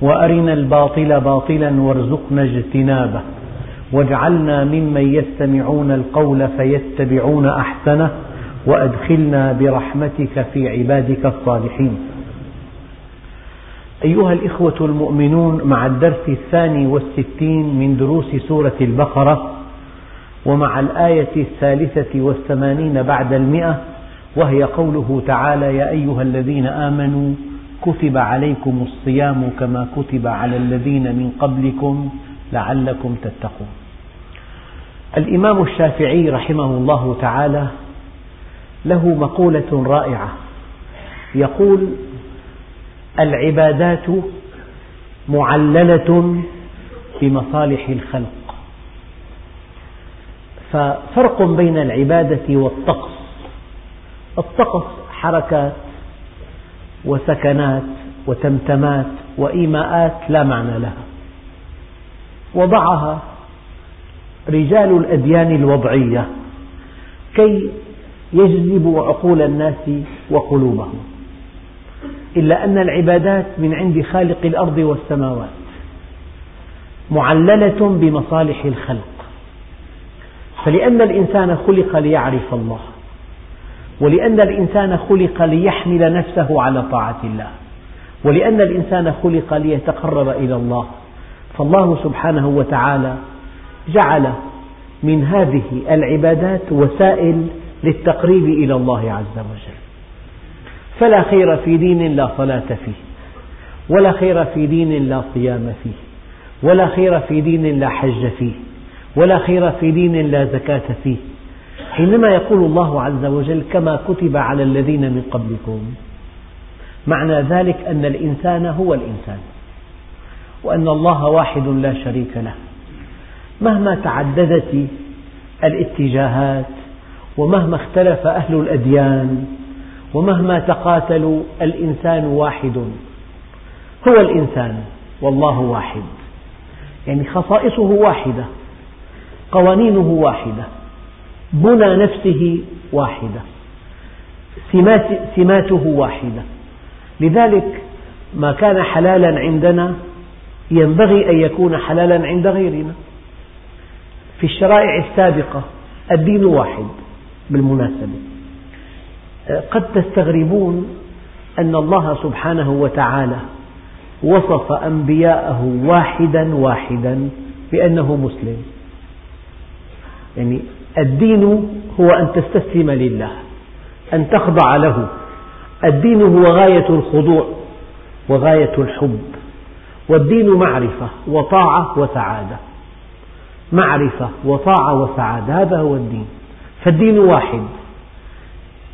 وأرنا الباطل باطلا وارزقنا اجتنابه. واجعلنا ممن يستمعون القول فيتبعون أحسنه وأدخلنا برحمتك في عبادك الصالحين. أيها الإخوة المؤمنون مع الدرس الثاني والستين من دروس سورة البقرة ومع الآية الثالثة والثمانين بعد المئة وهي قوله تعالى يا أيها الذين آمنوا كتب عليكم الصيام كما كتب على الذين من قبلكم لعلكم تتقون. الإمام الشافعي رحمه الله تعالى له مقولة رائعة. يقول العبادات معللة بمصالح الخلق. ففرق بين العبادة والطقس. الطقس حركات وسكنات وتمتمات وإيماءات لا معنى لها. وضعها رجال الأديان الوضعية كي يجذبوا عقول الناس وقلوبهم. إلا أن العبادات من عند خالق الأرض والسماوات معللة بمصالح الخلق. فلأن الإنسان خلق ليعرف الله. ولأن الإنسان خلق ليحمل نفسه على طاعة الله. ولأن الإنسان خلق ليتقرب إلى الله. فالله سبحانه وتعالى جعل من هذه العبادات وسائل للتقريب إلى الله عز وجل. فلا خير في دين لا صلاة فيه ولا خير في دين لا صيام فيه ولا خير في دين لا حج فيه ولا خير في دين لا زكاة فيه. حينما يقول الله عز وجل كما كتب على الذين من قبلكم معنى ذلك أن الإنسان هو الإنسان وأن الله واحد لا شريك له. مهما تعددت الاتجاهات ومهما اختلف أهل الأديان ومهما تقاتلوا الإنسان واحد هو الإنسان والله واحد. يعني خصائصه واحدة قوانينه واحدة. بنى نفسه واحدة. سمات سماته واحدة. لذلك ما كان حلالا عندنا ينبغي أن يكون حلالا عند غيرنا. في الشرائع السابقة الدين واحد بالمناسبة. قد تستغربون أن الله سبحانه وتعالى وصف أنبياءه واحدا واحدا بأنه مسلم. يعني الدين هو أن تستسلم لله أن تخضع له. الدين هو غاية الخضوع وغاية الحب والدين معرفة وطاعة وسعادة. معرفة وطاعة وسعادة هذا هو الدين. فالدين واحد.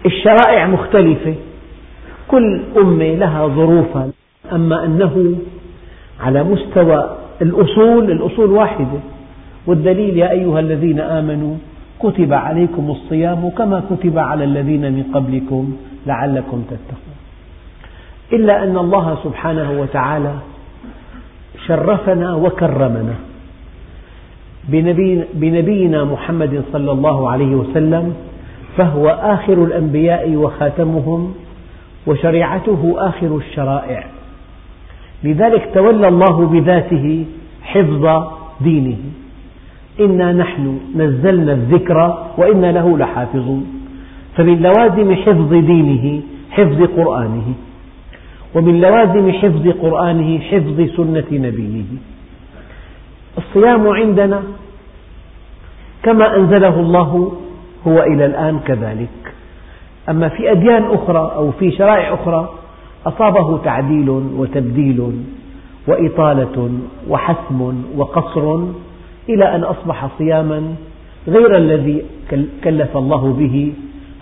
الشرائع مختلفة. كل أمة لها ظروفها. أما أنه على مستوى الأصول الأصول واحدة. والدليل يا أيها الذين آمنوا كتب عليكم الصيام كما كتب على الذين من قبلكم لعلكم تتقون. إلا أن الله سبحانه وتعالى شرفنا وكرمنا بنبينا محمد صلى الله عليه وسلم فهو آخر الأنبياء وخاتمهم وشريعته آخر الشرائع. لذلك تولى الله بذاته حفظ دينه. إنا نحن نزلنا الذكر وإنا له لحافظون. فمن لوازم حفظ دينه حفظ قرآنه ومن لوازم حفظ قرآنه حفظ سنة نبيه. الصيام عندنا كما أنزله الله هو إلى الآن كذلك. أما في أديان أخرى أو في شرائع أخرى أصابه تعديل وتبديل وإطالة وحسم وقصر إلى أن أصبح صياما غير الذي كلف الله به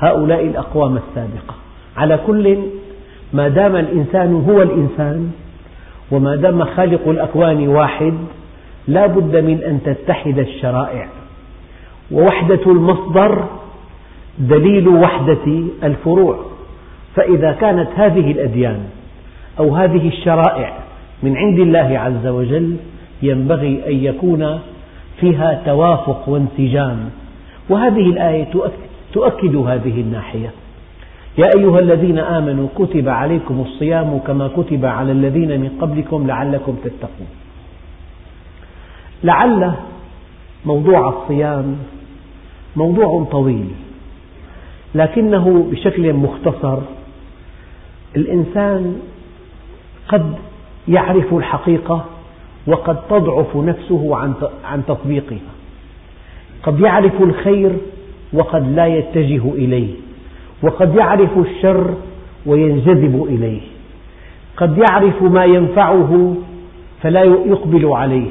هؤلاء الأقوام السابقة. على كل ما دام الإنسان هو الإنسان وما دام خالق الأكوان واحد لا بد من أن تتحد الشرائع. ووحدة المصدر دليل وحدة الفروع. فإذا كانت هذه الأديان أو هذه الشرائع من عند الله عز وجل ينبغي أن يكون فيها توافق وانسجام. وهذه الآية تؤكد هذه الناحية. يا أيها الذين آمنوا كتب عليكم الصيام كما كتب على الذين من قبلكم لعلكم تتقون. لعل موضوع الصيام موضوع طويل لكنه بشكل مختصر الإنسان قد يعرف الحقيقة وقد تضعف نفسه عن تطبيقها. قد يعرف الخير وقد لا يتجه إليه. وقد يعرف الشر وينجذب إليه. قد يعرف ما ينفعه فلا يقبل عليه.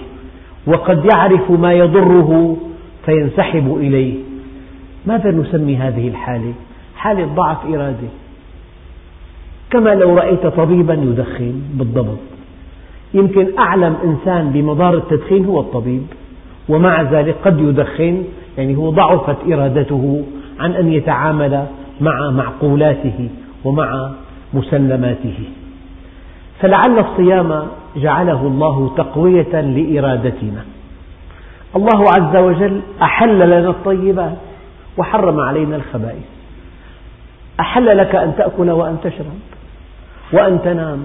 وقد يعرف ما يضره فينسحب إليه. ماذا نسمي هذه الحالة؟ حالة ضعف إرادة. كما لو رأيت طبيبا يدخن بالضبط. يمكن أعلم إنسان بمضار التدخين هو الطبيب ومع ذلك قد يدخن يعني هو ضعفت إرادته عن أن يتعامل مع معقولاته ومع مسلماته. فلعل الصيام جعله الله تقوية لإرادتنا. الله عز وجل أحل لنا الطيبات وحرم علينا الخبائث. أحل لك أن تأكل وأن تشرب وأن تنام.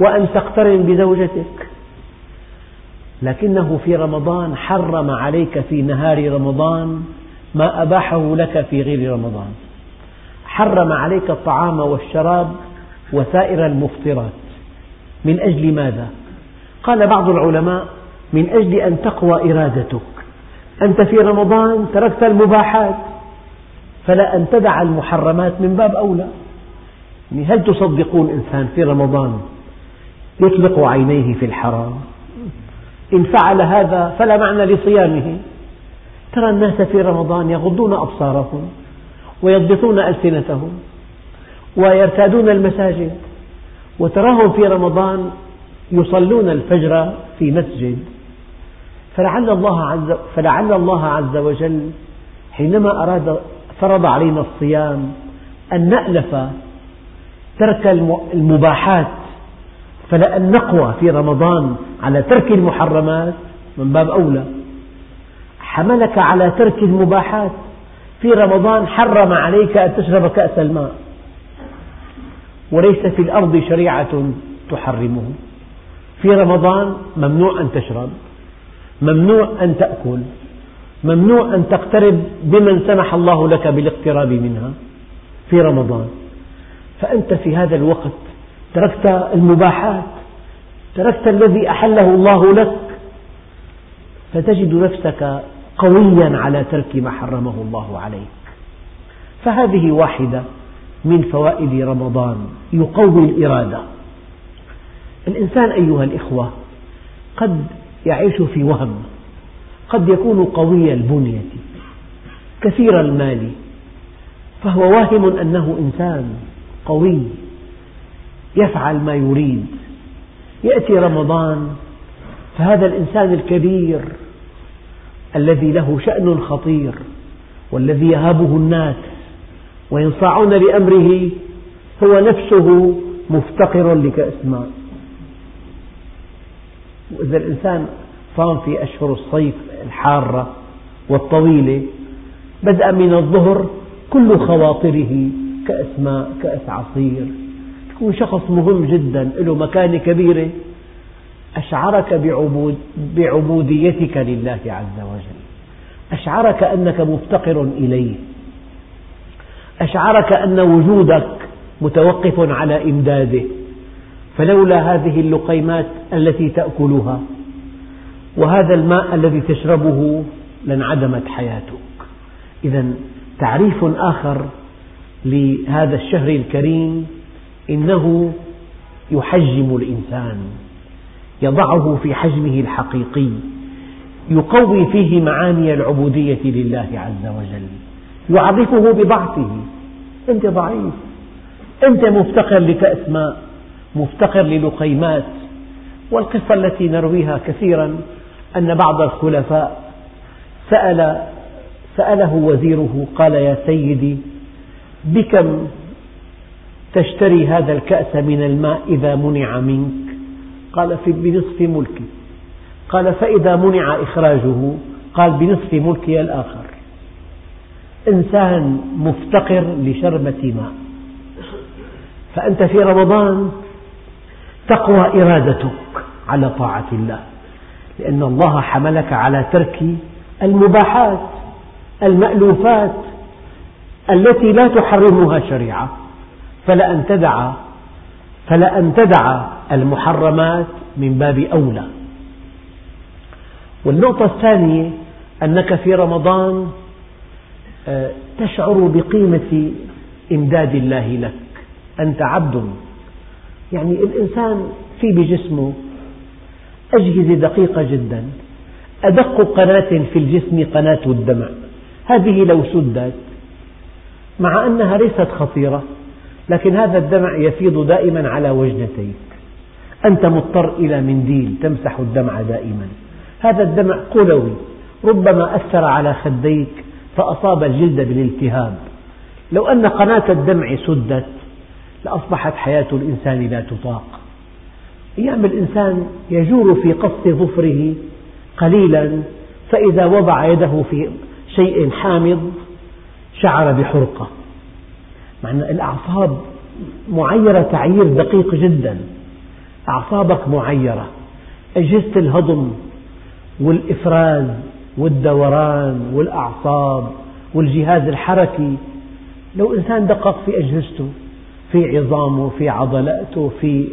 وأن تقترن بزوجتك. لكنه في رمضان حرم عليك في نهار رمضان ما أباحه لك في غير رمضان. حرم عليك الطعام والشراب وسائر المفطرات. من أجل ماذا؟ قال بعض العلماء من أجل أن تقوى إرادتك. أنت في رمضان تركت المباحات فلا أن تدع المحرمات من باب أولى. هل تصدقون إنسان في رمضان يطلق عينيه في الحرام. إن فعل هذا فلا معنى لصيامه. ترى الناس في رمضان يغضون أبصارهم ويضبطون ألسنتهم ويرتادون المساجد. وتراهم في رمضان يصلون الفجر في مسجد. فلعل الله عز, فلعل الله عز وجل حينما أراد فرض علينا الصيام أن نألف ترك المباحات فلأن نقوى في رمضان على ترك المحرمات من باب أولى. حملك على ترك المباحات. في رمضان حرم عليك أن تشرب كأس الماء. وليس في الأرض شريعة تحرمه. في رمضان ممنوع أن تشرب. ممنوع أن تأكل. ممنوع أن تقترب بمن سمح الله لك بالاقتراب منها. في رمضان. فأنت في هذا الوقت تركت المباحات تركت الذي أحله الله لك فتجد نفسك قويا على ترك ما حرمه الله عليك. فهذه واحدة من فوائد رمضان يقوي الإرادة. الإنسان أيها الإخوة قد يعيش في وهم قد يكون قوي البنية كثير المال فهو واهم أنه إنسان قوي. يفعل ما يريد. يأتي رمضان فهذا الإنسان الكبير الذي له شأن خطير والذي يهابه الناس وينصاعون لأمره هو نفسه مفتقر لكأس ماء. وإذا الإنسان صام في أشهر الصيف الحارة والطويلة بدءا من الظهر كل خواطره كأس ماء كأس عصير. تكون شخص مهم جدا له مكانة كبيرة. أشعرك بعبود بعبوديتك لله عز وجل. أشعرك أنك مفتقر إليه. أشعرك أن وجودك متوقف على إمداده. فلولا هذه اللقيمات التي تأكلها وهذا الماء الذي تشربه لانعدمت حياتك. إذا تعريف آخر لهذا الشهر الكريم إنه يحجم الإنسان يضعه في حجمه الحقيقي يقوي فيه معاني العبودية لله عز وجل يعرفه بضعفه. أنت ضعيف. أنت مفتقر لكأس ماء مفتقر للقيمات والقصة التي نرويها كثيرا أن بعض الخلفاء سأل سأله وزيره قال يا سيدي بكم تشتري هذا الكأس من الماء إذا منع منك. قال بنصف ملكي قال فإذا منع إخراجه. قال بنصف ملكي الآخر. إنسان مفتقر لشربة ماء. فأنت في رمضان تقوى إرادتك على طاعة الله. لأن الله حملك على ترك المباحات المألوفات التي لا تحرمها شريعة. فلأن تدع فلأن تدع المحرمات من باب أولى. والنقطة الثانية أنك في رمضان آه، تشعر بقيمة إمداد الله لك. أنت عبد. يعني الإنسان في بجسمه أجهزة دقيقة جدا. أدق قناة في الجسم قناة الدمع. هذه لو سدت مع أنها ليست خطيرة. لكن هذا الدمع يفيض دائما على وجنتيك. أنت مضطر إلى منديل تمسح الدمع دائما. هذا الدمع قلوي ربما أثر على خديك فأصاب الجلد بالالتهاب. لو أن قناة الدمع سدت لأصبحت حياة الإنسان لا تطاق. أيام الإنسان يجور في قص ظفره قليلا فإذا وضع يده في شيء حامض شعر بحرقة. مع أن الأعصاب معيرة تعيير دقيق جدا. أعصابك معيرة. أجهزة الهضم والإفراز والدوران والأعصاب والجهاز الحركي. لو إنسان دقق في أجهزته في عظامه في عضلاته في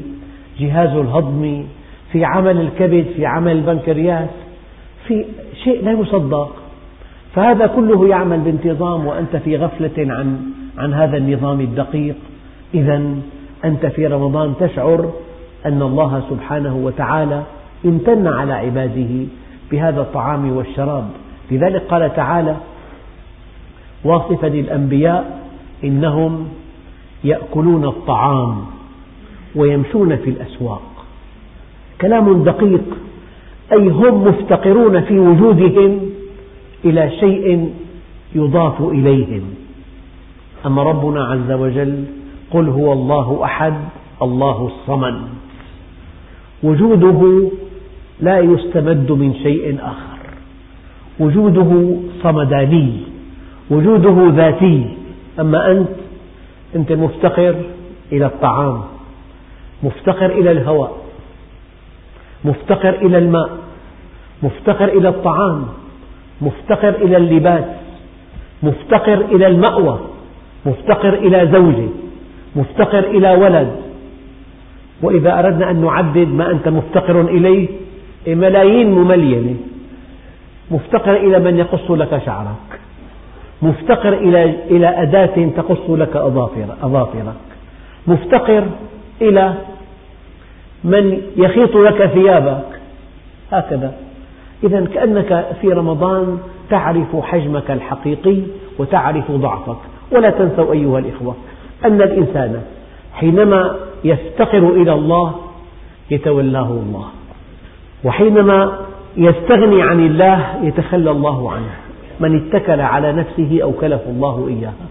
جهازه الهضمي في عمل الكبد في عمل البنكرياس في شيء لا يصدق. فهذا كله يعمل بانتظام وأنت في غفلة عن عن هذا النظام الدقيق. إذا أنت في رمضان تشعر أن الله سبحانه وتعالى امتن على عباده بهذا الطعام والشراب. لذلك قال تعالى واصفا الأنبياء إنهم يأكلون الطعام ويمشون في الأسواق. كلام دقيق. أي هم مفتقرون في وجودهم إلى شيء يضاف إليهم. أما ربنا عز وجل قل هو الله أحد الله الصمد. وجوده لا يستمد من شيء آخر. وجوده صمداني وجوده ذاتي. أما أنت أنت مفتقر إلى الطعام مفتقر إلى الهواء مفتقر إلى الماء مفتقر إلى الطعام مفتقر إلى اللباس مفتقر إلى المأوى. مفتقر إلى زوجة مفتقر إلى ولد. وإذا أردنا أن نعدد ما أنت مفتقر إليه ملايين مملينة. مفتقر إلى من يقص لك شعرك. مفتقر إلى إلى أداة تقص لك أظافرك. مفتقر إلى من يخيط لك ثيابك. هكذا. إذا كأنك في رمضان تعرف حجمك الحقيقي وتعرف ضعفك. ولا تنسوا أيها الإخوة أن الإنسان حينما يفتقر إلى الله يتولاه الله وحينما يستغني عن الله يتخلى الله عنه. من اتكل على نفسه أوكله الله إياها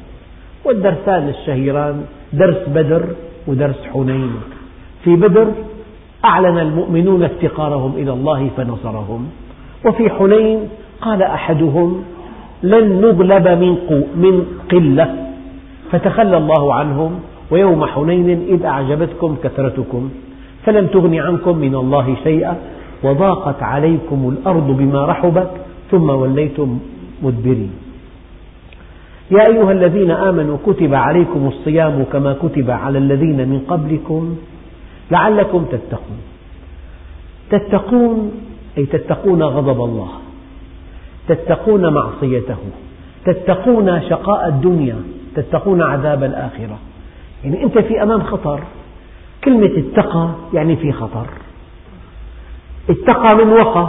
والدرسان الشهيران درس بدر ودرس حنين. في بدر أعلن المؤمنون افتقارهم إلى الله فنصرهم وفي حنين قال أحدهم لن نغلب من قلة. فتخلى الله عنهم ويوم حنين إذ أعجبتكم كثرتكم. فلم تغن عنكم من الله شيئا. وضاقت عليكم الأرض بما رحبت ثم وليتم مدبرين. يا أيها الذين آمنوا كتب عليكم الصيام كما كتب على الذين من قبلكم. لعلكم تتقون. تتقون أي تتقون غضب الله. تتقون معصيته تتقون شقاء الدنيا تتقون عذاب الآخرة. يعني أنت في أمام خطر. كلمة اتقى يعني في خطر. اتقى من وقى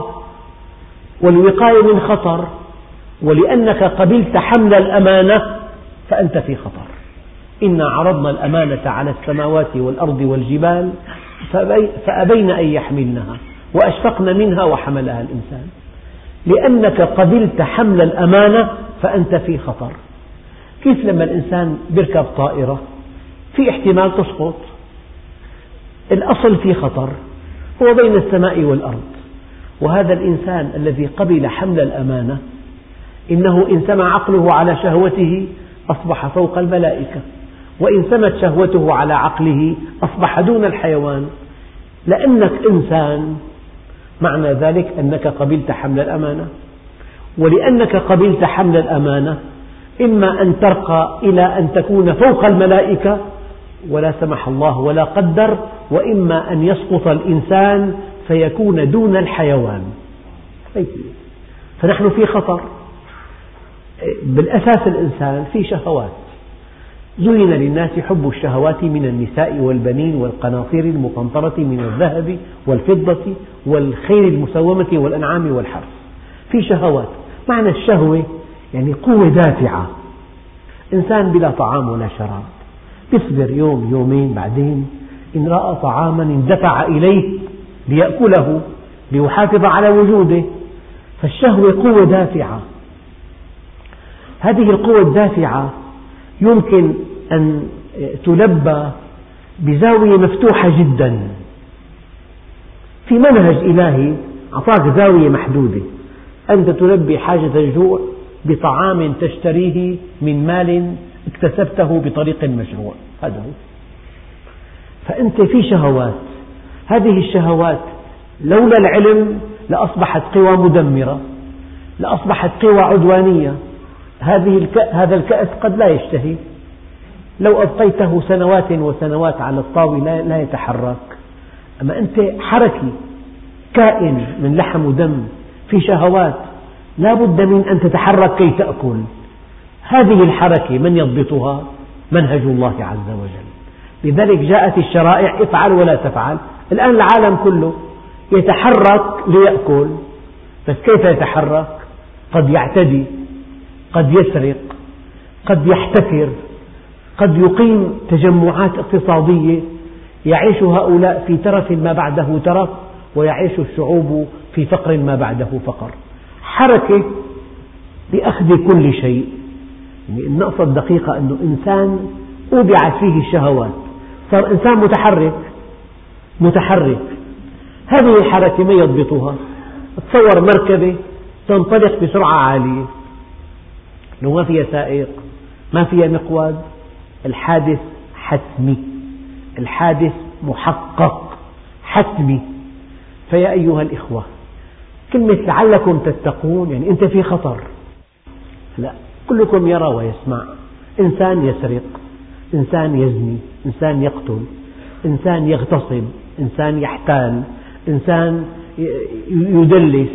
والوقاية من خطر ولأنك قبلت حمل الأمانة فأنت في خطر. إنا عرضنا الأمانة على السماوات والأرض والجبال فأبين أن يحملنها وأشفقن منها وحملها الإنسان. لأنك قبلت حمل الأمانة فأنت في خطر. كيف لما الإنسان يركب طائرة؟ في احتمال تسقط. الأصل في خطر هو بين السماء والأرض. وهذا الإنسان الذي قبل حمل الأمانة إنه إن سمع عقله على شهوته أصبح فوق الملائكة. وإن سمت شهوته على عقله أصبح دون الحيوان. لأنك إنسان معنى ذلك أنك قبلت حمل الأمانة. ولأنك قبلت حمل الأمانة إما أن ترقى إلى أن تكون فوق الملائكة ولا سمح الله ولا قدر وإما أن يسقط الإنسان فيكون دون الحيوان. فنحن في خطر. بالأساس الإنسان في شهوات زين للناس حب الشهوات من النساء والبنين والقناطير المقنطرة من الذهب والفضة والخيل المسومة والأنعام والحرث. في شهوات معنى الشهوة يعني قوة دافعة. إنسان بلا طعام ولا شراب. يصبر يوم يومين بعدين. إن رأى طعاما اندفع إليه ليأكله ليحافظ على وجوده. فالشهوة قوة دافعة. هذه القوة الدافعة يمكن أن تلبى بزاوية مفتوحة جدا. في منهج إلهي أعطاك زاوية محدودة. أنت تلبي حاجة الجوع بطعام تشتريه من مال اكتسبته بطريق مشروع. هذا هو. فأنت في شهوات. هذه الشهوات لولا العلم لأصبحت قوى مدمرة لأصبحت قوى عدوانية. هذه هذا الكأس قد لا يشتهي. لو أبقيته سنوات وسنوات على الطاولة لا يتحرك. أما أنت حركي كائن من لحم ودم في شهوات لا بد من أن تتحرك كي تأكل. هذه الحركة من يضبطها منهج الله عز وجل. لذلك جاءت الشرائع افعل ولا تفعل. الآن العالم كله يتحرك ليأكل. بس كيف يتحرك؟ قد يعتدي. قد يسرق قد يحتكر قد يقيم تجمعات اقتصادية يعيش هؤلاء في ترف ما بعده ترف ويعيش الشعوب في فقر ما بعده فقر. حركة لأخذ كل شيء. يعني النقطة الدقيقة أنه إنسان أودعت فيه الشهوات. صار إنسان متحرك متحرك. هذه الحركة ما يضبطها. تصور مركبة تنطلق بسرعة عالية. لو ما فيها سائق ما فيها مقود. الحادث حتمي الحادث محقق حتمي. فيا أيها الإخوة كلمة لعلكم تتقون يعني أنت في خطر. لا كلكم يرى ويسمع. إنسان يسرق إنسان يزني إنسان يقتل إنسان يغتصب إنسان يحتال إنسان يدلس.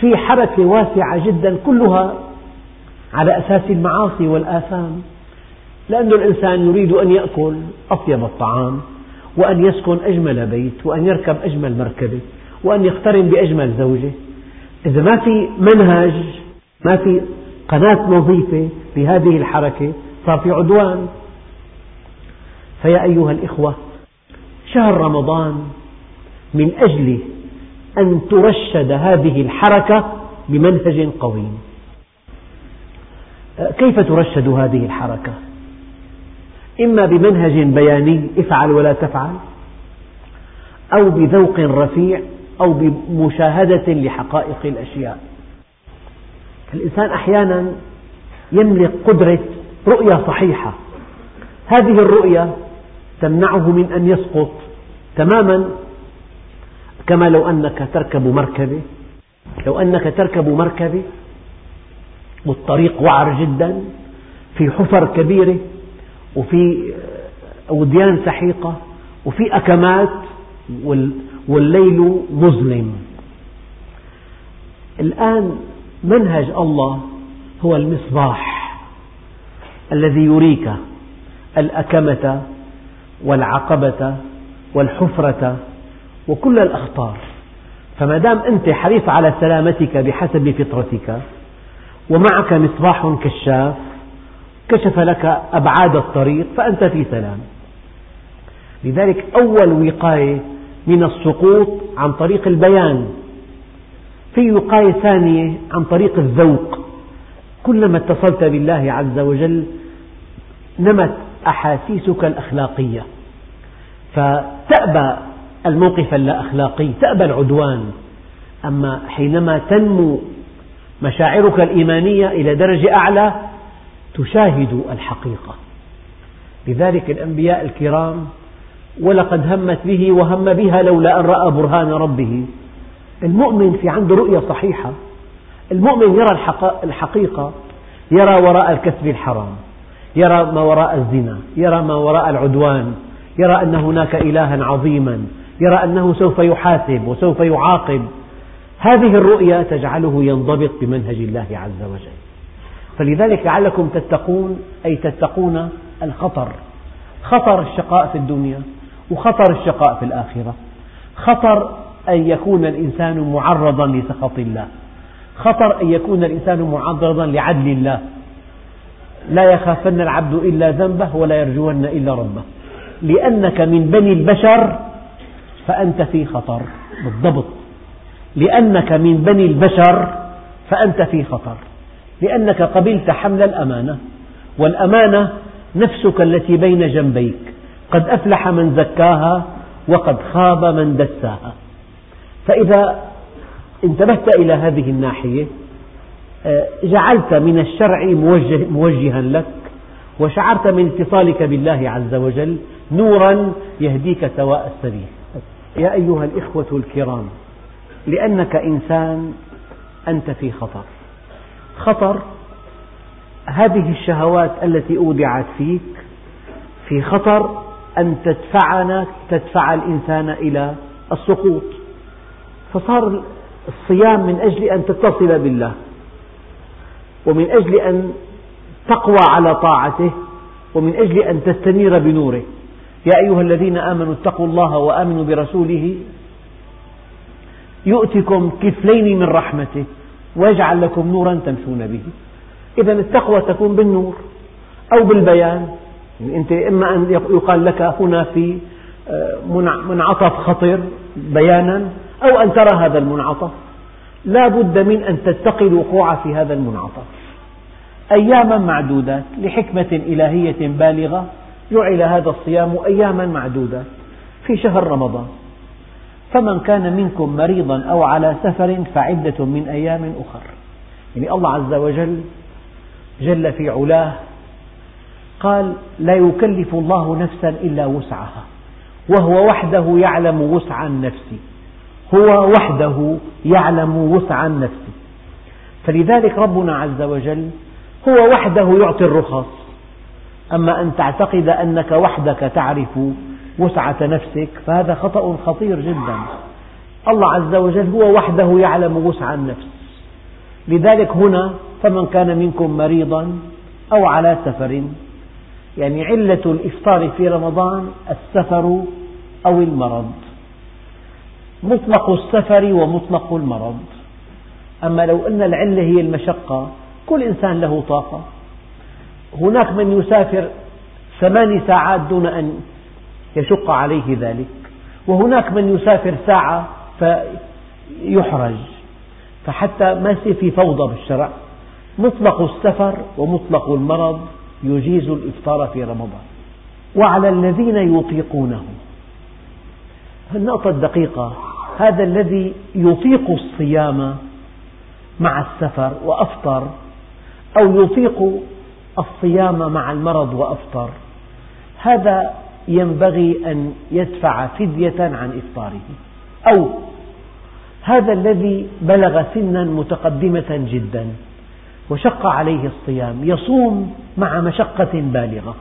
في حركة واسعة جدا كلها على أساس المعاصي والآثام. لأن الإنسان يريد أن يأكل أطيب الطعام وأن يسكن أجمل بيت وأن يركب أجمل مركبة وأن يقترن بأجمل زوجة. إذا ما في منهج ما في قناة نظيفة لهذه الحركة صار في عدوان. فيا أيها الإخوة شهر رمضان من أجل أن ترشد هذه الحركة بمنهج قويم كيف ترشد هذه الحركة؟ إما بمنهج بياني افعل ولا تفعل أو بذوق رفيع أو بمشاهدة لحقائق الأشياء الإنسان أحيانا يملك قدرة رؤية صحيحة هذه الرؤية تمنعه من أن يسقط تماما كما لو أنك تركب مركبة لو أنك تركب مركبة والطريق وعر جدا في حفر كبيرة وفي وديان سحيقة وفي أكمات والليل مظلم الآن منهج الله هو المصباح الذي يريك الأكمة والعقبة والحفرة وكل الأخطار. فما دام أنت حريص على سلامتك بحسب فطرتك ومعك مصباح كشاف كشف لك أبعاد الطريق فأنت في سلام. لذلك أول وقاية من السقوط عن طريق البيان. في وقاية ثانية عن طريق الذوق. كلما اتصلت بالله عز وجل نمت أحاسيسك الأخلاقية. فتأبى الموقف اللا أخلاقي تأبى العدوان. أما حينما تنمو مشاعرك الإيمانية إلى درجة أعلى تشاهد الحقيقة. لذلك الأنبياء الكرام ولقد همت به وهم بها لولا أن رأى برهان ربه. المؤمن في عنده رؤية صحيحة. المؤمن يرى الحقيقة يرى وراء الكسب الحرام يرى ما وراء الزنا يرى ما وراء العدوان يرى أن هناك إلها عظيما يرى أنه سوف يحاسب وسوف يعاقب. هذه الرؤية تجعله ينضبط بمنهج الله عز وجل. فلذلك لعلكم تتقون أي تتقون الخطر. خطر الشقاء في الدنيا وخطر الشقاء في الآخرة. خطر أن يكون الإنسان معرضا لسخط الله. خطر أن يكون الإنسان معرضا لعدل الله. لا يخافن العبد إلا ذنبه ولا يرجون إلا ربه. لأنك من بني البشر فأنت في خطر بالضبط. لأنك من بني البشر فأنت في خطر. لأنك قبلت حمل الأمانة والأمانة نفسك التي بين جنبيك. قد أفلح من زكاها وقد خاب من دساها. فإذا انتبهت إلى هذه الناحية آه، جعلت من الشرع موجه موجها لك وشعرت من اتصالك بالله عز وجل نورا يهديك سواء السبيل. يا أيها الإخوة الكرام لأنك إنسان أنت في خطر. خطر هذه الشهوات التي أودعت فيك في خطر أن تدفعنا تدفع الإنسان إلى السقوط. فصار الصيام من أجل أن تتصل بالله ومن أجل أن تقوى على طاعته ومن أجل أن تستنير بنوره. يا أيها الذين آمنوا اتقوا الله وآمنوا برسوله يؤتكم كفلين من رحمته ويجعل لكم نورا تمشون به. إذا التقوى تكون بالنور أو بالبيان. يعني أنت إما أن يقال لك هنا في آه، منعطف خطر بيانا أو أن ترى هذا المنعطف. لا بد من أن تتقي الوقوع في هذا المنعطف. أياما معدودات لحكمة إلهية بالغة جعل هذا الصيام أياما معدودة في شهر رمضان. فمن كان منكم مريضا أو على سفر فعدة من أيام أخر. يعني الله عز وجل جل في علاه قال لا يكلف الله نفسا إلا وسعها وهو وحده يعلم وسع النفس هو وحده يعلم وسع النفس. فلذلك ربنا عز وجل هو وحده يعطي الرخص. أما أن تعتقد أنك وحدك تعرف وسعة نفسك فهذا خطأ خطير جدا. الله عز وجل هو وحده يعلم وسع النفس. لذلك هنا فمن كان منكم مريضا أو على سفر يعني علة الإفطار في رمضان السفر أو المرض. مطلق السفر ومطلق المرض. أما لو أن العلة هي المشقة كل إنسان له طاقة. هناك من يسافر ثماني ساعات دون أن يشق عليه ذلك. وهناك من يسافر ساعة فيحرج. فحتى ما يصير في فوضى بالشرع مطلق السفر ومطلق المرض يجيز الإفطار في رمضان. وعلى الذين يطيقونه. النقطة الدقيقة هذا الذي يطيق الصيام مع السفر وأفطر أو يطيق الصيام مع المرض وأفطر هذا ينبغي أن يدفع فدية عن إفطاره. أو هذا الذي بلغ سنا متقدمة جدا وشق عليه الصيام يصوم مع مشقة بالغة.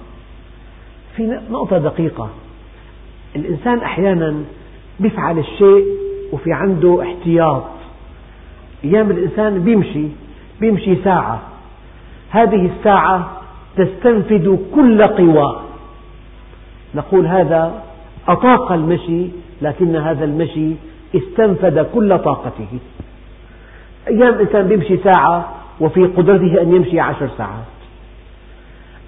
في نقطة دقيقة الإنسان أحيانا يفعل الشيء وفي عنده احتياط. أيام الإنسان بيمشي بيمشي ساعة. هذه الساعة تستنفذ كل قواه. نقول هذا أطاق المشي لكن هذا المشي استنفذ كل طاقته. أيام الإنسان يمشي ساعة وفي قدرته أن يمشي عشر ساعات.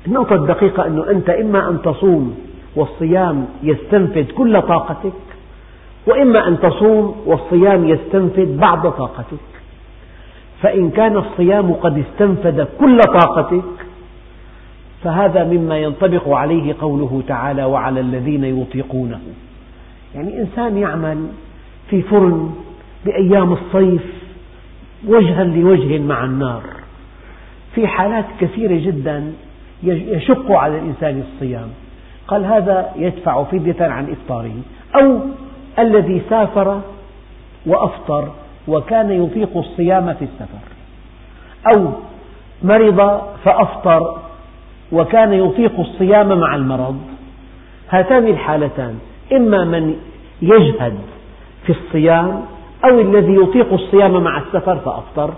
النقطة الدقيقة أنه أنت إما أن تصوم والصيام يستنفذ كل طاقتك وإما أن تصوم والصيام يستنفد بعض طاقتك. فإن كان الصيام قد استنفد كل طاقتك فهذا مما ينطبق عليه قوله تعالى وعلى الذين يطيقونه. يعني إنسان يعمل في فرن بأيام الصيف وجها لوجه مع النار. في حالات كثيرة جدا يشق على الإنسان الصيام. قال هذا يدفع فدية عن إفطاره. أو الذي سافر وأفطر وكان يطيق الصيام في السفر. أو مرض فأفطر وكان يطيق الصيام مع المرض. هاتان الحالتان. إما من يجهد في الصيام أو الذي يطيق الصيام مع السفر فأفطر.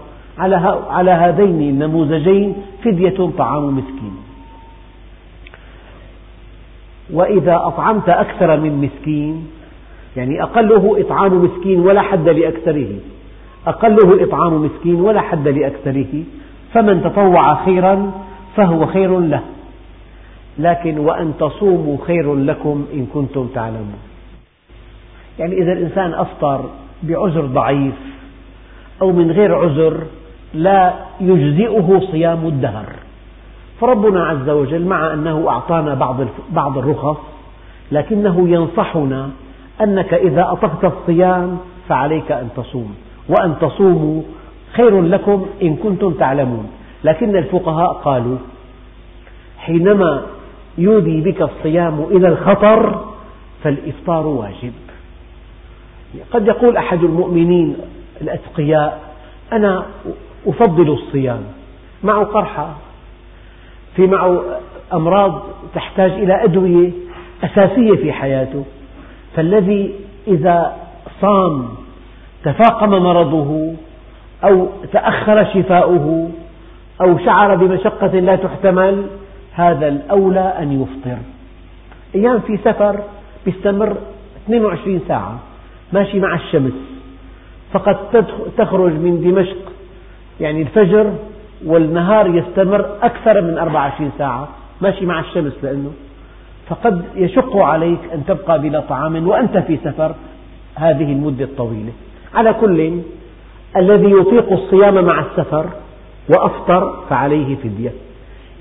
على هذين النموذجين فدية طعام مسكين. وإذا أطعمت أكثر من مسكين يعني أقله إطعام مسكين ولا حد لأكثره. أقله إطعام مسكين ولا حد لأكثره. فمن تطوع خيرا فهو خير له. لكن وأن تصوموا خير لكم إن كنتم تعلمون. يعني إذا الإنسان أفطر بعذر ضعيف أو من غير عذر لا يجزئه صيام الدهر. فربنا عز وجل مع أنه أعطانا بعض بعض الرخص لكنه ينصحنا أنك إذا أطقت الصيام فعليك أن تصوم. وأن تصوموا خير لكم إن كنتم تعلمون. لكن الفقهاء قالوا حينما يودي بك الصيام إلى الخطر فالإفطار واجب. قد يقول أحد المؤمنين الأتقياء أنا أفضل الصيام معه قرحة في معه أمراض تحتاج إلى أدوية أساسية في حياته. فالذي إذا صام تفاقم مرضه أو تأخر شفاؤه أو شعر بمشقة لا تحتمل هذا الأولى أن يفطر. أيام في سفر يستمر 22 ساعة ماشي مع الشمس. فقد تخرج من دمشق يعني الفجر والنهار يستمر أكثر من 24 ساعة ماشي مع الشمس لأنه. فقد يشق عليك أن تبقى بلا طعام وأنت في سفر هذه المدة الطويلة. على كل الذي يطيق الصيام مع السفر وأفطر فعليه فدية.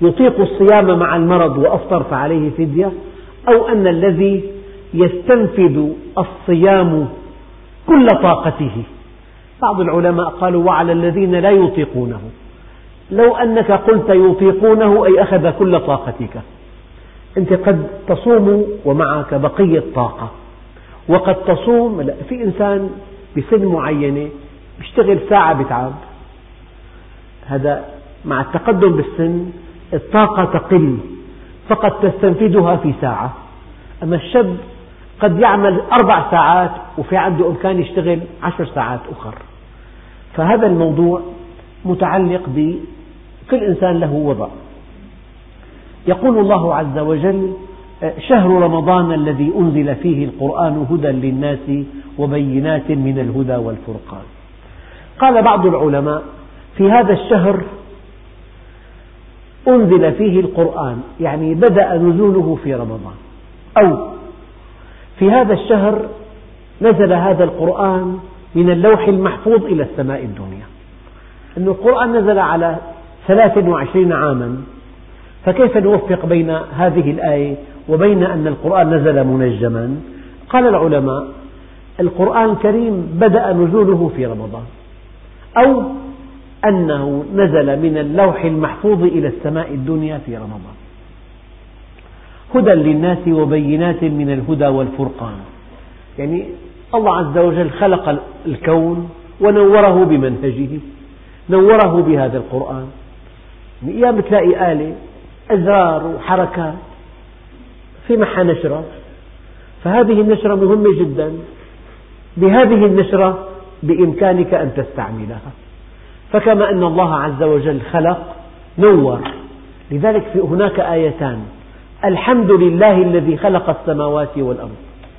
يطيق الصيام مع المرض وأفطر فعليه فدية أو أن الذي يستنفذ الصيام كل طاقته. بعض العلماء قالوا وعلى الذين لا يطيقونه. لو أنك قلت يطيقونه أي أخذ كل طاقتك. أنت قد تصوم ومعك بقية طاقة. وقد تصوم في إنسان بسن معينة يشتغل ساعة بتعب. هذا مع التقدم بالسن الطاقة تقل فقد تستنفذها في ساعة. أما الشاب قد يعمل أربع ساعات وفي عنده إمكان يشتغل عشر ساعات أخر. فهذا الموضوع متعلق بكل إنسان له وضع. يقول الله عز وجل شهر رمضان الذي أنزل فيه القرآن هدى للناس وبينات من الهدى والفرقان. قال بعض العلماء في هذا الشهر أنزل فيه القرآن يعني بدأ نزوله في رمضان. أو في هذا الشهر نزل هذا القرآن من اللوح المحفوظ إلى السماء الدنيا. أن القرآن نزل على 23 عاما فكيف نوفق بين هذه الآية وبين أن القرآن نزل منجما؟ قال العلماء القرآن الكريم بدأ نزوله في رمضان. أو أنه نزل من اللوح المحفوظ إلى السماء الدنيا في رمضان. هدى للناس وبينات من الهدى والفرقان. يعني الله عز وجل خلق الكون ونوره بمنهجه نوره بهذا القرآن. أيام تلاقي آلة أزرار وحركات في معها نشرة. فهذه النشرة مهمة جدا. بهذه النشرة بإمكانك أن تستعملها. فكما أن الله عز وجل خلق نور. لذلك هناك آيتان. الحمد لله الذي خلق السماوات والأرض.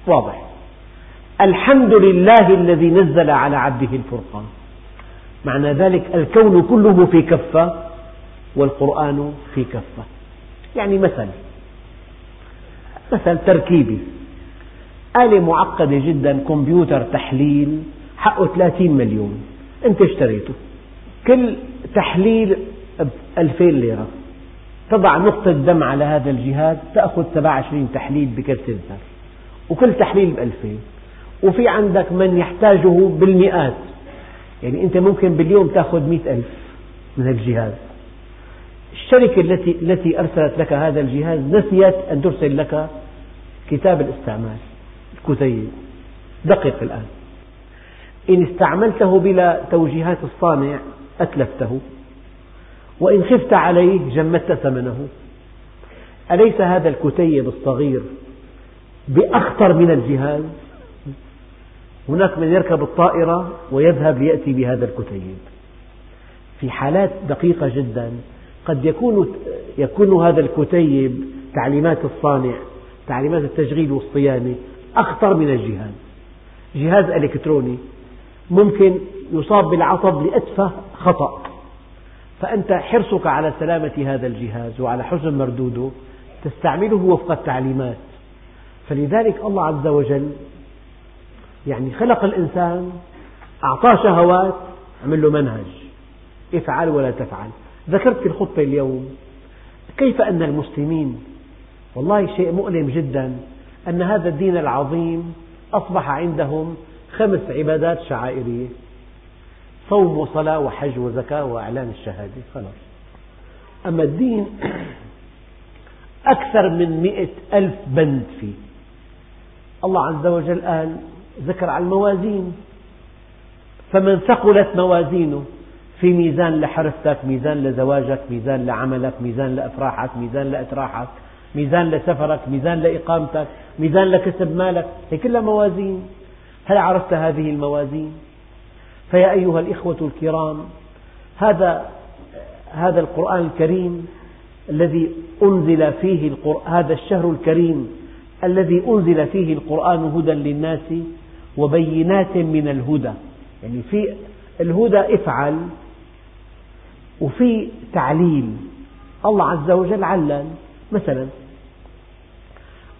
واضح. الحمد لله الذي نزل على عبده الفرقان. معنى ذلك الكون كله في كفة والقرآن في كفة. يعني مثل. مثل تركيبي. آلة معقدة جدا كمبيوتر تحليل حقه 30 مليون. أنت اشتريته. كل تحليل ب 2000 ليرة. تضع نقطة دم على هذا الجهاز تأخذ 27 تحليل بكرة الزر وكل تحليل ب 2000 وفي عندك من يحتاجه بالمئات. يعني أنت ممكن باليوم تأخذ مئة ألف من الجهاز. الشركة التي التي أرسلت لك هذا الجهاز نسيت أن ترسل لك كتاب الاستعمال. الكتيب دقق الآن. إن استعملته بلا توجيهات الصانع أتلفته وإن خفت عليه جمدت ثمنه. أليس هذا الكتيب الصغير بأخطر من الجهاز؟ هناك من يركب الطائرة ويذهب ليأتي بهذا الكتيب. في حالات دقيقة جدا قد يكون, يكون هذا الكتيب تعليمات الصانع تعليمات التشغيل والصيانة أخطر من الجهاز. جهاز إلكتروني ممكن يصاب بالعطب لأتفه خطأ. فأنت حرصك على سلامة هذا الجهاز وعلى حسن مردوده تستعمله وفق التعليمات. فلذلك الله عز وجل يعني خلق الإنسان أعطاه شهوات عمل له منهج. افعل ولا تفعل. ذكرت في الخطبة اليوم. كيف أن المسلمين والله شيء مؤلم جدا أن هذا الدين العظيم أصبح عندهم خمس عبادات شعائرية. صوم وصلاة وحج وزكاة وإعلان الشهادة خلاص. أما الدين أكثر من مئة ألف بند فيه. الله عز وجل قال ذكر على الموازين. فمن ثقلت موازينه في ميزان لحرفتك ميزان لزواجك ميزان لعملك ميزان لأفراحك ميزان لأتراحك ميزان لسفرك ميزان لإقامتك ميزان لكسب مالك هي كلها موازين. هل عرفت هذه الموازين؟ فيا أيها الإخوة الكرام هذا هذا القرآن الكريم الذي أنزل فيه هذا الشهر الكريم الذي أنزل فيه القرآن هدى للناس وبينات من الهدى. يعني في الهدى افعل وفي تعليل. الله عز وجل علل مثلا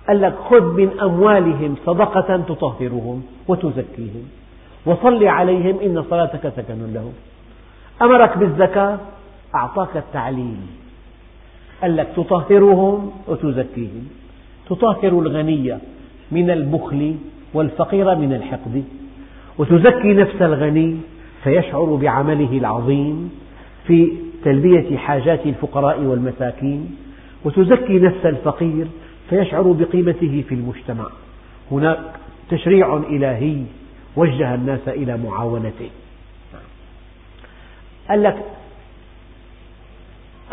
قال لك خذ من أموالهم صدقة تطهرهم وتزكيهم وصل عليهم إن صلاتك سكن لهم. أمرك بالزكاة؟ أعطاك التعليل قال لك تطهرهم وتزكيهم. تطهر الغني من البخل والفقير من الحقد. وتزكي نفس الغني فيشعر بعمله العظيم في تلبية حاجات الفقراء والمساكين. وتزكي نفس الفقير فيشعر بقيمته في المجتمع. هناك تشريع إلهي وجه الناس إلى معاونته. قال لك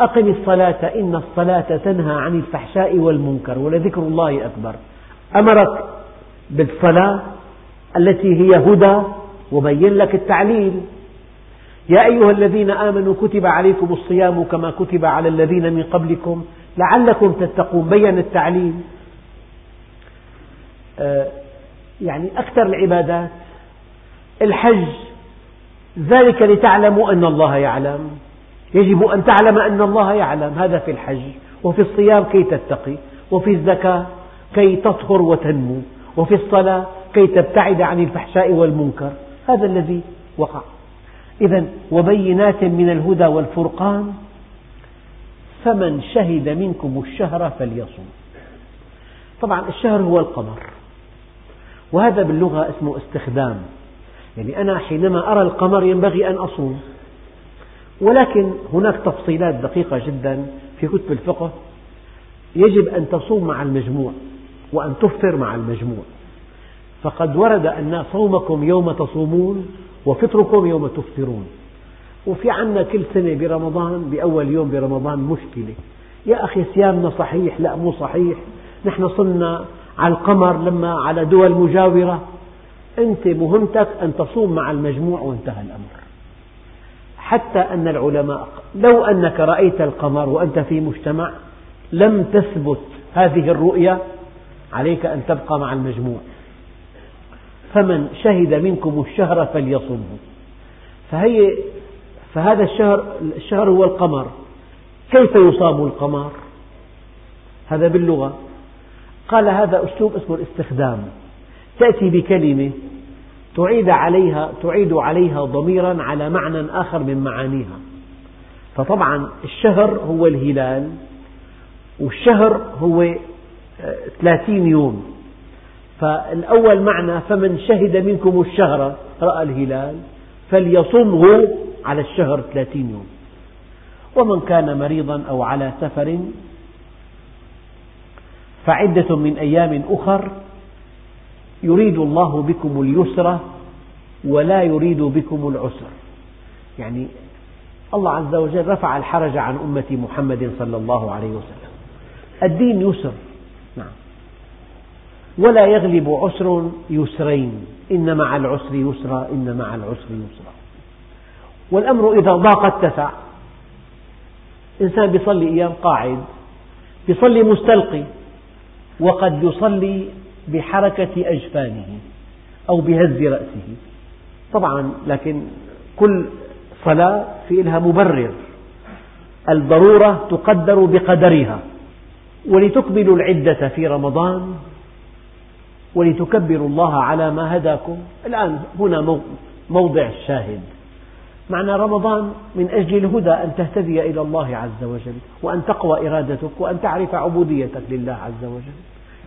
أقم الصلاة إن الصلاة تنهى عن الفحشاء والمنكر ولذكر الله أكبر. أمرك بالصلاة التي هي هدى وبين لك التعليل. يا أيها الذين آمنوا كتب عليكم الصيام كما كتب على الذين من قبلكم. لعلكم تتقون. بين التعليل آه، يعني أكثر العبادات. الحج ذلك لتعلموا أن الله يعلم. يجب أن تعلم أن الله يعلم. هذا في الحج وفي الصيام كي تتقي وفي الزكاة كي تطهر وتنمو وفي الصلاة كي تبتعد عن الفحشاء والمنكر. هذا الذي وقع. إذا وبينات من الهدى والفرقان فمن شهد منكم الشهر فليصم. طبعا الشهر هو القمر. وهذا باللغة اسمه استخدام. يعني أنا حينما أرى القمر ينبغي أن أصوم. ولكن هناك تفصيلات دقيقة جدا في كتب الفقه. يجب أن تصوم مع المجموع وأن تفطر مع المجموع. فقد ورد أن صومكم يوم تصومون وفطركم يوم تفطرون. وفي عنا كل سنة برمضان بأول يوم برمضان مشكلة. يا أخي صيامنا صحيح؟ لا مو صحيح. نحن صرنا على القمر لما على دول مجاورة أنت مهمتك أن تصوم مع المجموع وانتهى الأمر. حتى أن العلماء لو أنك رأيت القمر وأنت في مجتمع لم تثبت هذه الرؤية عليك أن تبقى مع المجموع. فمن شهد منكم الشهر فليصمه. فهي فهذا الشهر الشهر هو القمر. كيف يصام القمر؟ هذا باللغة. قال هذا أسلوب اسمه الاستخدام. تأتي بكلمة تعيد عليها, تعيد عليها ضميرا على معنى آخر من معانيها. فطبعا الشهر هو الهلال والشهر هو ثلاثين يوم. فالأول معنى فمن شهد منكم الشهر رأى الهلال فليصمه على الشهر ثلاثين يوم. ومن كان مريضا أو على سفر فعدة من أيام أخر يريد الله بكم اليسر ولا يريد بكم العسر. يعني الله عز وجل رفع الحرج عن أمة محمد صلى الله عليه وسلم. الدين يسر نعم. ولا يغلب عسر يسرين. إن مع العسر يسرا إن مع العسر يسرا. والأمر إذا ضاق اتسع. إنسان يصلي أيام قاعد يصلي مستلقي وقد يصلي بحركة أجفانه أو بهز رأسه. طبعا لكن كل صلاة في لها مبرر. الضرورة تقدر بقدرها. ولتكملوا العدة في رمضان ولتكبروا الله على ما هداكم. الآن هنا موضع الشاهد. معنى رمضان من أجل الهدى أن تهتدي إلى الله عز وجل وأن تقوى إرادتك وأن تعرف عبوديتك لله عز وجل.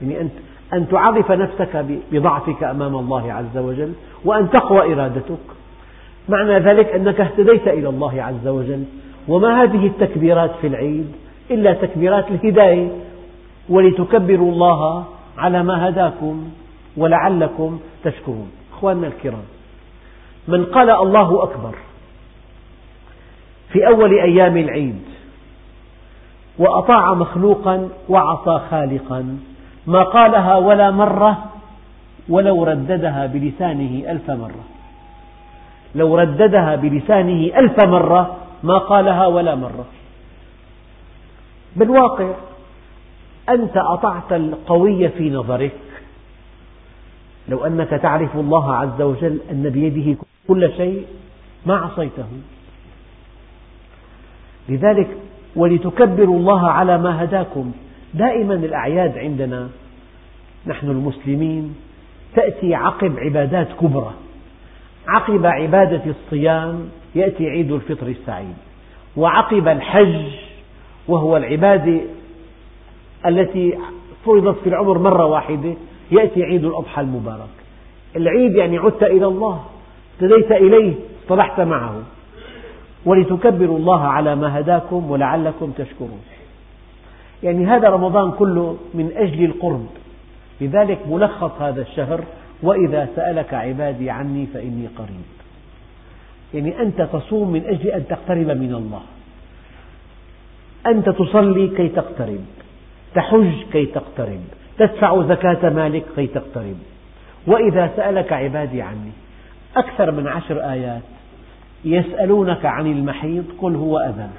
يعني أن أن تعرف نفسك بضعفك أمام الله عز وجل وأن تقوى إرادتك. معنى ذلك أنك اهتديت إلى الله عز وجل. وما هذه التكبيرات في العيد؟ إلا تكبيرات الهداية. ولتكبروا الله على ما هداكم ولعلكم تشكرون. أخواننا الكرام من قال الله أكبر في أول أيام العيد. وأطاع مخلوقا وعصى خالقا. ما قالها ولا مرة ولو رددها بلسانه ألف مرة. لو رددها بلسانه ألف مرة ما قالها ولا مرة. بالواقع أنت أطعت القوي في نظرك. لو أنك تعرف الله عز وجل أن بيده كل شيء ما عصيته. لذلك ولتكبروا الله على ما هداكم. دائما الأعياد عندنا نحن المسلمين تأتي عقب عبادات كبرى. عقب عبادة الصيام يأتي عيد الفطر السعيد. وعقب الحج وهو العبادة التي فرضت في العمر مرة واحدة يأتي عيد الأضحى المبارك. العيد يعني عدت إلى الله اهتديت إليه اصطلحت معه. ولتكبروا الله على ما هداكم ولعلكم تشكرون. يعني هذا رمضان كله من أجل القرب. لذلك ملخص هذا الشهر وإذا سألك عبادي عني فإني قريب. يعني أنت تصوم من أجل أن تقترب من الله. أنت تصلي كي تقترب. تحج كي تقترب. تدفع زكاة مالك كي تقترب. وإذا سألك عبادي عني أكثر من عشر آيات يسألونك عن المحيض قل هو أذى.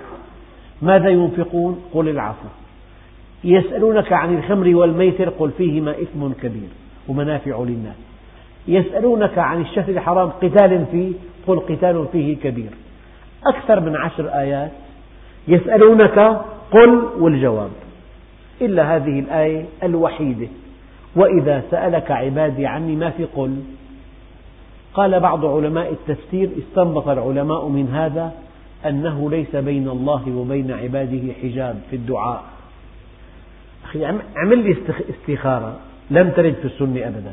ماذا ينفقون؟ قل العفو. يسألونك عن الخمر والميسر قل فيهما إثم كبير ومنافع للناس. يسألونك عن الشهر الحرام قتال فيه قل قتال فيه كبير. أكثر من عشر آيات يسألونك قل والجواب. إلا هذه الآية الوحيدة. وإذا سألك عبادي عني ما في قل؟ قال بعض علماء التفسير استنبط العلماء من هذا أنه ليس بين الله وبين عباده حجاب في الدعاء. أخي اعمل لي استخارة. لم ترد في السنة أبدا.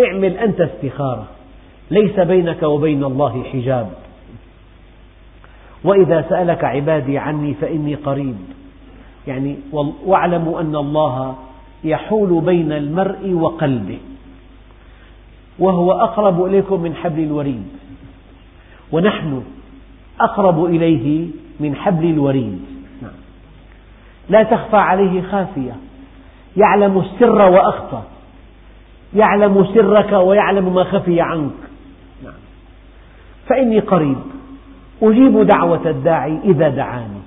اعمل أنت استخارة. ليس بينك وبين الله حجاب. وإذا سألك عبادي عني فإني قريب. يعني واعلموا أن الله يحول بين المرء وقلبه. وهو أقرب إليكم من حبل الوريد. ونحن أقرب إليه من حبل الوريد. نعم. لا تخفى عليه خافية. يعلم السر وأخفى. يعلم سرك ويعلم ما خفي عنك. نعم. فإني قريب. أجيب دعوة الداعي إذا دعاني.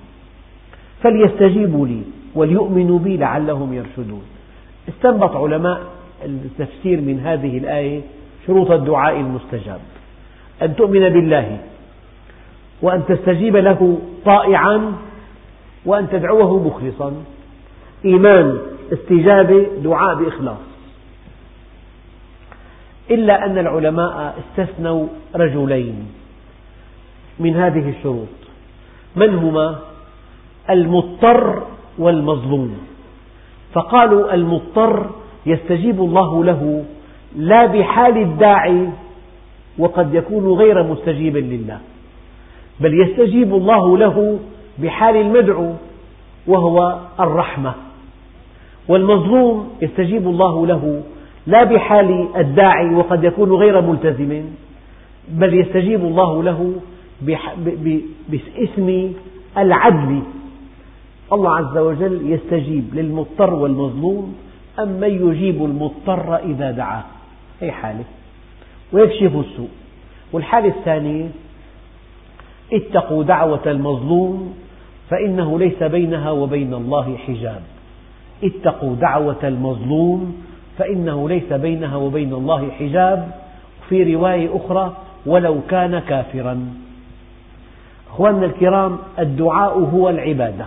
فليستجيبوا لي وليؤمنوا بي لعلهم يرشدون. استنبط علماء التفسير من هذه الآية شروط الدعاء المستجاب. أن تؤمن بالله وأن تستجيب له طائعا وأن تدعوه مخلصا. إيمان استجابة دعاء بإخلاص. إلا أن العلماء استثنوا رجلين من هذه الشروط. من هما؟ المضطر والمظلوم. فقالوا المضطر يستجيب الله له لا بحال الداعي وقد يكون غير مستجيب لله. بل يستجيب الله له بحال المدعو وهو الرحمة. والمظلوم يستجيب الله له لا بحال الداعي وقد يكون غير ملتزم بل يستجيب الله له باسم العدل. الله عز وجل يستجيب للمضطر والمظلوم أم من يجيب المضطر إذا دعاه؟ أي حالة؟ ويكشف السوء. والحالة الثانية اتقوا دعوة المظلوم فإنه ليس بينها وبين الله حجاب. اتقوا دعوة المظلوم فإنه ليس بينها وبين الله حجاب. في رواية أخرى ولو كان كافرا. أخواننا الكرام الدعاء هو العبادة.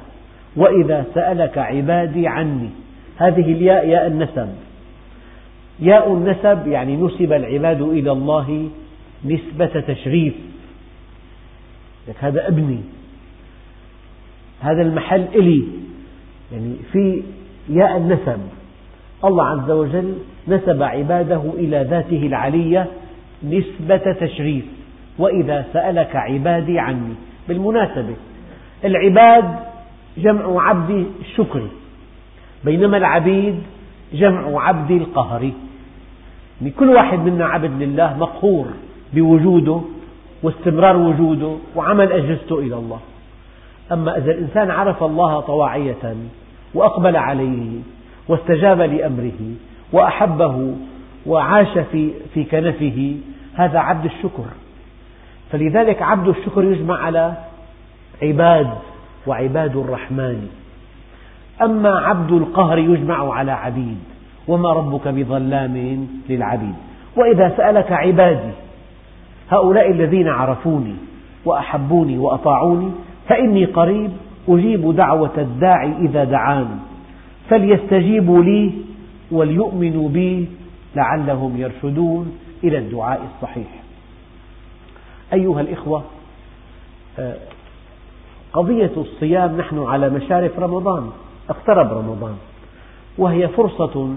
وإذا سألك عبادي عني هذه الياء ياء النسب. ياء النسب يعني نسب العباد إلى الله نسبة تشريف. لك هذا أبني. هذا المحل إلي. يعني في ياء النسب. الله عز وجل نسب عباده إلى ذاته العلية نسبة تشريف. وإذا سألك عبادي عني. بالمناسبة العباد جمع عبد الشكر. بينما العبيد جمع عبد القهر يعني كل واحد منا عبد لله مقهور بوجوده واستمرار وجوده وعمل أجهزته إلى الله. أما إذا الإنسان عرف الله طواعية وأقبل عليه واستجاب لأمره وأحبه وعاش في, في كنفه هذا عبد الشكر. فلذلك عبد الشكر يجمع على عباد وعباد الرحمن. أما عبد القهر يجمع على عبيد وما ربك بظلام للعبيد. وإذا سألك عبادي هؤلاء الذين عرفوني وأحبوني وأطاعوني فإني قريب أجيب دعوة الداعي إذا دعان. فليستجيبوا لي وليؤمنوا بي لعلهم يرشدون إلى الدعاء الصحيح. أيها الإخوة آه، قضية الصيام نحن على مشارف رمضان. اقترب رمضان. وهي فرصة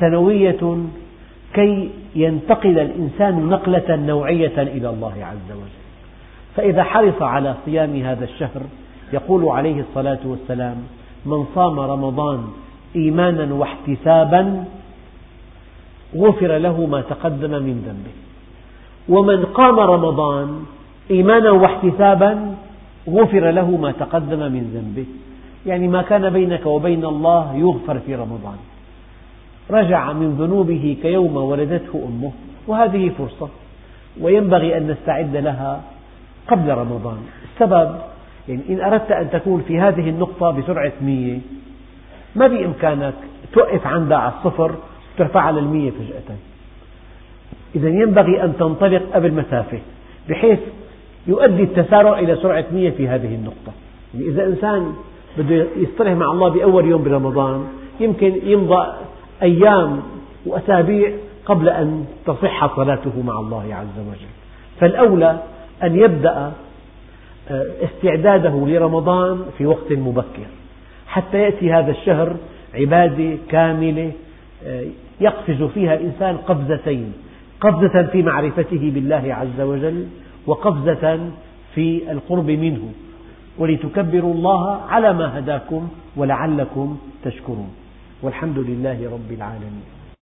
سنوية كي ينتقل الإنسان نقلة نوعية إلى الله عز وجل. فإذا حرص على صيام هذا الشهر يقول عليه الصلاة والسلام من صام رمضان إيمانا واحتسابا غفر له ما تقدم من ذنبه. ومن قام رمضان إيمانا واحتسابا غفر له ما تقدم من ذنبه. يعني ما كان بينك وبين الله يغفر في رمضان. رجع من ذنوبه كيوم ولدته أمه وهذه فرصة وينبغي أن نستعد لها قبل رمضان. السبب يعني إن أردت أن تكون في هذه النقطة بسرعة مية ما بإمكانك توقف عندها على الصفر وترفعها للمية فجأة. إذا ينبغي أن تنطلق قبل مسافة بحيث يؤدي التسارع إلى سرعة مية في هذه النقطة. يعني إذا إنسان بده يصطلح مع الله بأول يوم برمضان. يمكن يمضى أيام وأسابيع قبل أن تصح صلاته مع الله عز وجل. فالأولى أن يبدأ آه، استعداده لرمضان في وقت مبكر. حتى يأتي هذا الشهر عبادة كاملة آه، يقفز فيها الإنسان قفزتين. قفزة في معرفته بالله عز وجل وقفزة في القرب منه. ولتكبروا الله على ما هداكم ولعلكم تشكرون. والحمد لله رب العالمين.